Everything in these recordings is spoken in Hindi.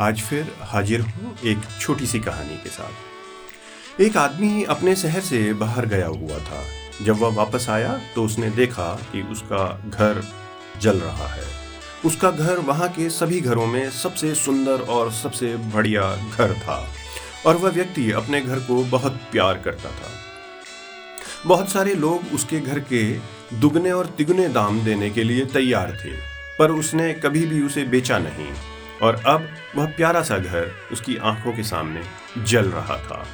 आज फिर हाजिर हूँ एक छोटी सी कहानी के साथ। एक आदमी अपने शहर से बाहर गया हुआ था। जब वह वापस आया तो उसने देखा कि उसका घर जल रहा है। उसका घर वहाँ के सभी घरों में सबसे सुंदर और सबसे बढ़िया घर था और वह व्यक्ति अपने घर को बहुत प्यार करता था। बहुत सारे लोग उसके घर के दुगने और तिगुने दाम देने के लिए तैयार थे, पर उसने कभी भी उसे बेचा नहीं। और अब वह प्यारा सा घर उसकी आँखों के सामने जल रहा था।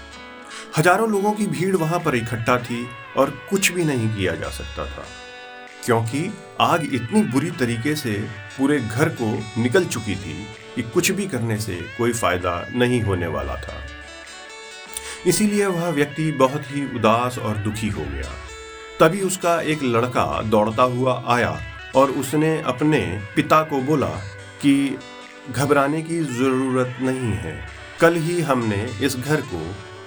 हज़ारों लोगों की भीड़ वहाँ पर इकट्ठा थी और कुछ भी नहीं किया जा सकता था, क्योंकि आग इतनी बुरी तरीके से पूरे घर को निकल चुकी थी कि कुछ भी करने से कोई फ़ायदा नहीं होने वाला था। इसीलिए वह व्यक्ति बहुत ही उदास और दुखी हो गया। तभी उसका एक लड़का दौड़ता हुआ आया और उसने अपने पिता को बोला कि घबराने की ज़रूरत नहीं है। कल ही हमने इस घर को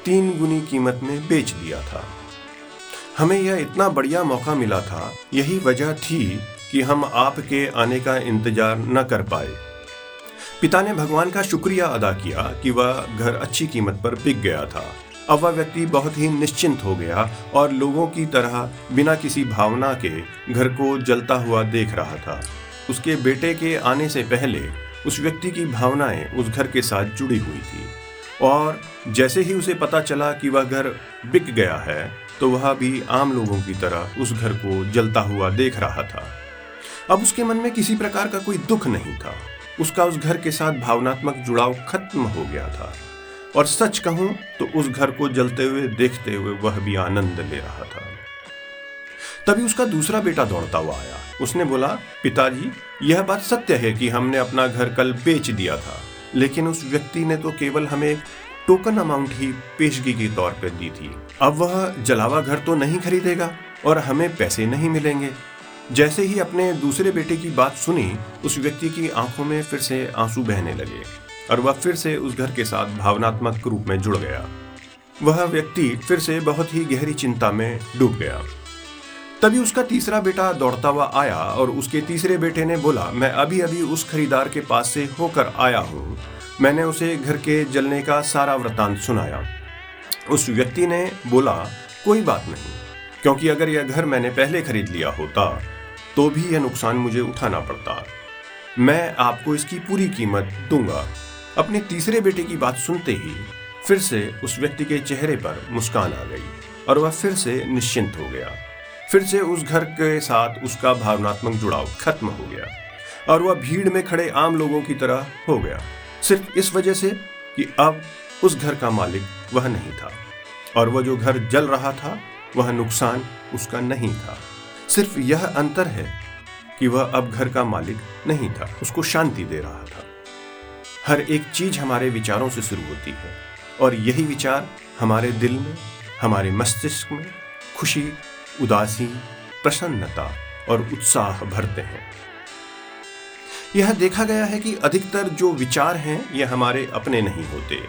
तीन गुनी कीमत में बेच दिया था। हमें यह इतना बढ़िया मौका मिला था। यही वजह थी कि हम आपके आने का इंतज़ार न कर पाए। पिता ने भगवान का शुक्रिया अदा किया कि वह घर अच्छी कीमत पर बिक गया था। अब वह व्यक्ति बहुत ही निश्चिंत हो गया और लोगों की तरह बिना किसी भावना के घर को जलता हुआ देख रहा था। उसके बेटे के आने से पहले उस व्यक्ति की भावनाएँ उस घर के साथ जुड़ी हुई थी। और जैसे ही उसे पता चला कि वह घर बिक गया है तो वह भी आम लोगों की तरह उस घर को जलता हुआ देख रहा था। अब उसके मन में किसी प्रकार का कोई दुख नहीं था। उसका उस घर के साथ भावनात्मक जुड़ाव खत्म हो गया था। और सच कहूँ तो उस घर को जलते हुए, देखते हुए वह भी आनंद ले रहा था। तभी उसका दूसरा बेटा दौड़ता हुआ आया। उसने बोला, पिताजी, यह बात सत्य है कि हमने अपना घर कल बेच दिया था, लेकिन उस व्यक्ति ने तो केवल हमें टोकन अमाउंट ही पेशगी के तौर पर दी थी। अब वह जलावा घर तो नहीं खरीदेगा और हमें पैसे नहीं मिलेंगे। जैसे ही अपने दूसरे बेटे की बात सुनी, उस व्यक्ति की आँखों में फिर से आँसू बहने लगे और वह फिर से उस घर के साथ भावनात्मक रूप में जुड़ गया। वह व्यक्ति फिर से बहुत ही गहरी चिंता में डूब गया। तभी उसका तीसरा बेटा दौड़ता हुआ आया और उसके तीसरे बेटे ने बोला, मैं अभी अभी उस खरीदार के पास से होकर आया हूँ। मैंने उसे घर के जलने का सारा वृतांत सुनाया। उस व्यक्ति ने बोला, कोई बात नहीं, क्योंकि अगर यह घर मैंने पहले खरीद लिया होता तो भी यह नुकसान मुझे उठाना पड़ता। मैं आपको इसकी पूरी कीमत दूँगा। अपने तीसरे बेटे की बात सुनते ही फिर से उस व्यक्ति के चेहरे पर मुस्कान आ गई और वह फिर से निश्चिंत हो गया। फिर से उस घर के साथ उसका भावनात्मक जुड़ाव खत्म हो गया और वह भीड़ में खड़े आम लोगों की तरह हो गया। सिर्फ़ इस वजह से कि अब उस घर का मालिक वह नहीं था और वह जो घर जल रहा था, वह नुकसान उसका नहीं था। सिर्फ़ यह अंतर है कि वह अब घर का मालिक नहीं था, उसको शांति दे रहा था। हर एक चीज़ हमारे विचारों से शुरू होती है और यही विचार हमारे दिल में, हमारे मस्तिष्क में खुशी उदासी प्रसन्नता और उत्साह भरते हैं। यह देखा गया है कि अधिकतर जो विचार हैं यह हमारे अपने नहीं होते।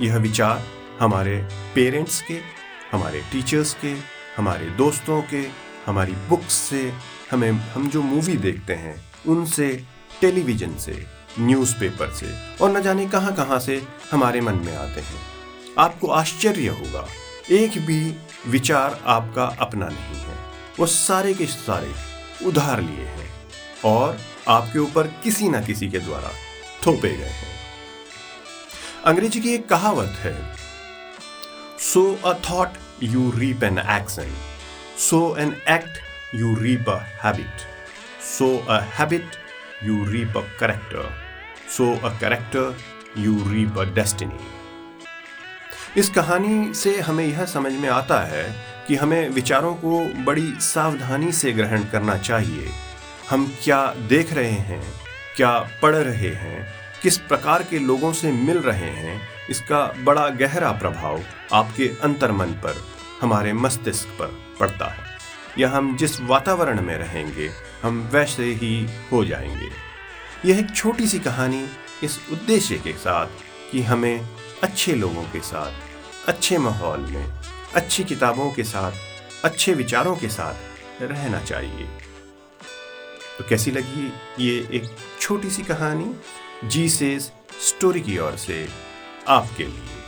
यह विचार हमारे पेरेंट्स के, हमारे टीचर्स के, हमारे दोस्तों के, हमारी बुक्स से, हमें, हम जो मूवी देखते हैं, उनसे, टेलीविज़न से, न्यूज़पेपर से, और न जाने कहाँ कहाँ से हमारे मन में आते हैं। आपको आश्चर्य होगा एक भी विचार आपका अपना नहीं है। वो सारे के सारे उधार लिए हैं और आपके ऊपर किसी ना किसी के द्वारा थोपे गए हैं। अंग्रेज़ी की एक कहावत है sow a thought you reap an action sow an act you reap a habit sow a habit you reap a character sow a character you reap a destiny इस कहानी से हमें यह समझ में आता है कि हमें विचारों को बड़ी सावधानी से ग्रहण करना चाहिए। हम क्या देख रहे हैं, क्या पढ़ रहे हैं, किस प्रकार के लोगों से मिल रहे हैं, इसका बड़ा गहरा प्रभाव आपके अंतर्मन पर, हमारे मस्तिष्क पर पड़ता है। या हम जिस वातावरण में रहेंगे, हम वैसे ही हो जाएँगे। यह एक छोटी सी कहानी इस उद्देश्य के साथ कि हमें अच्छे लोगों के साथ, अच्छे माहौल में, अच्छी किताबों के साथ, अच्छे विचारों के साथ रहना चाहिए। तो कैसी लगी ये एक छोटी सी कहानी? जी सेज स्टोरी की ओर से आपके लिए।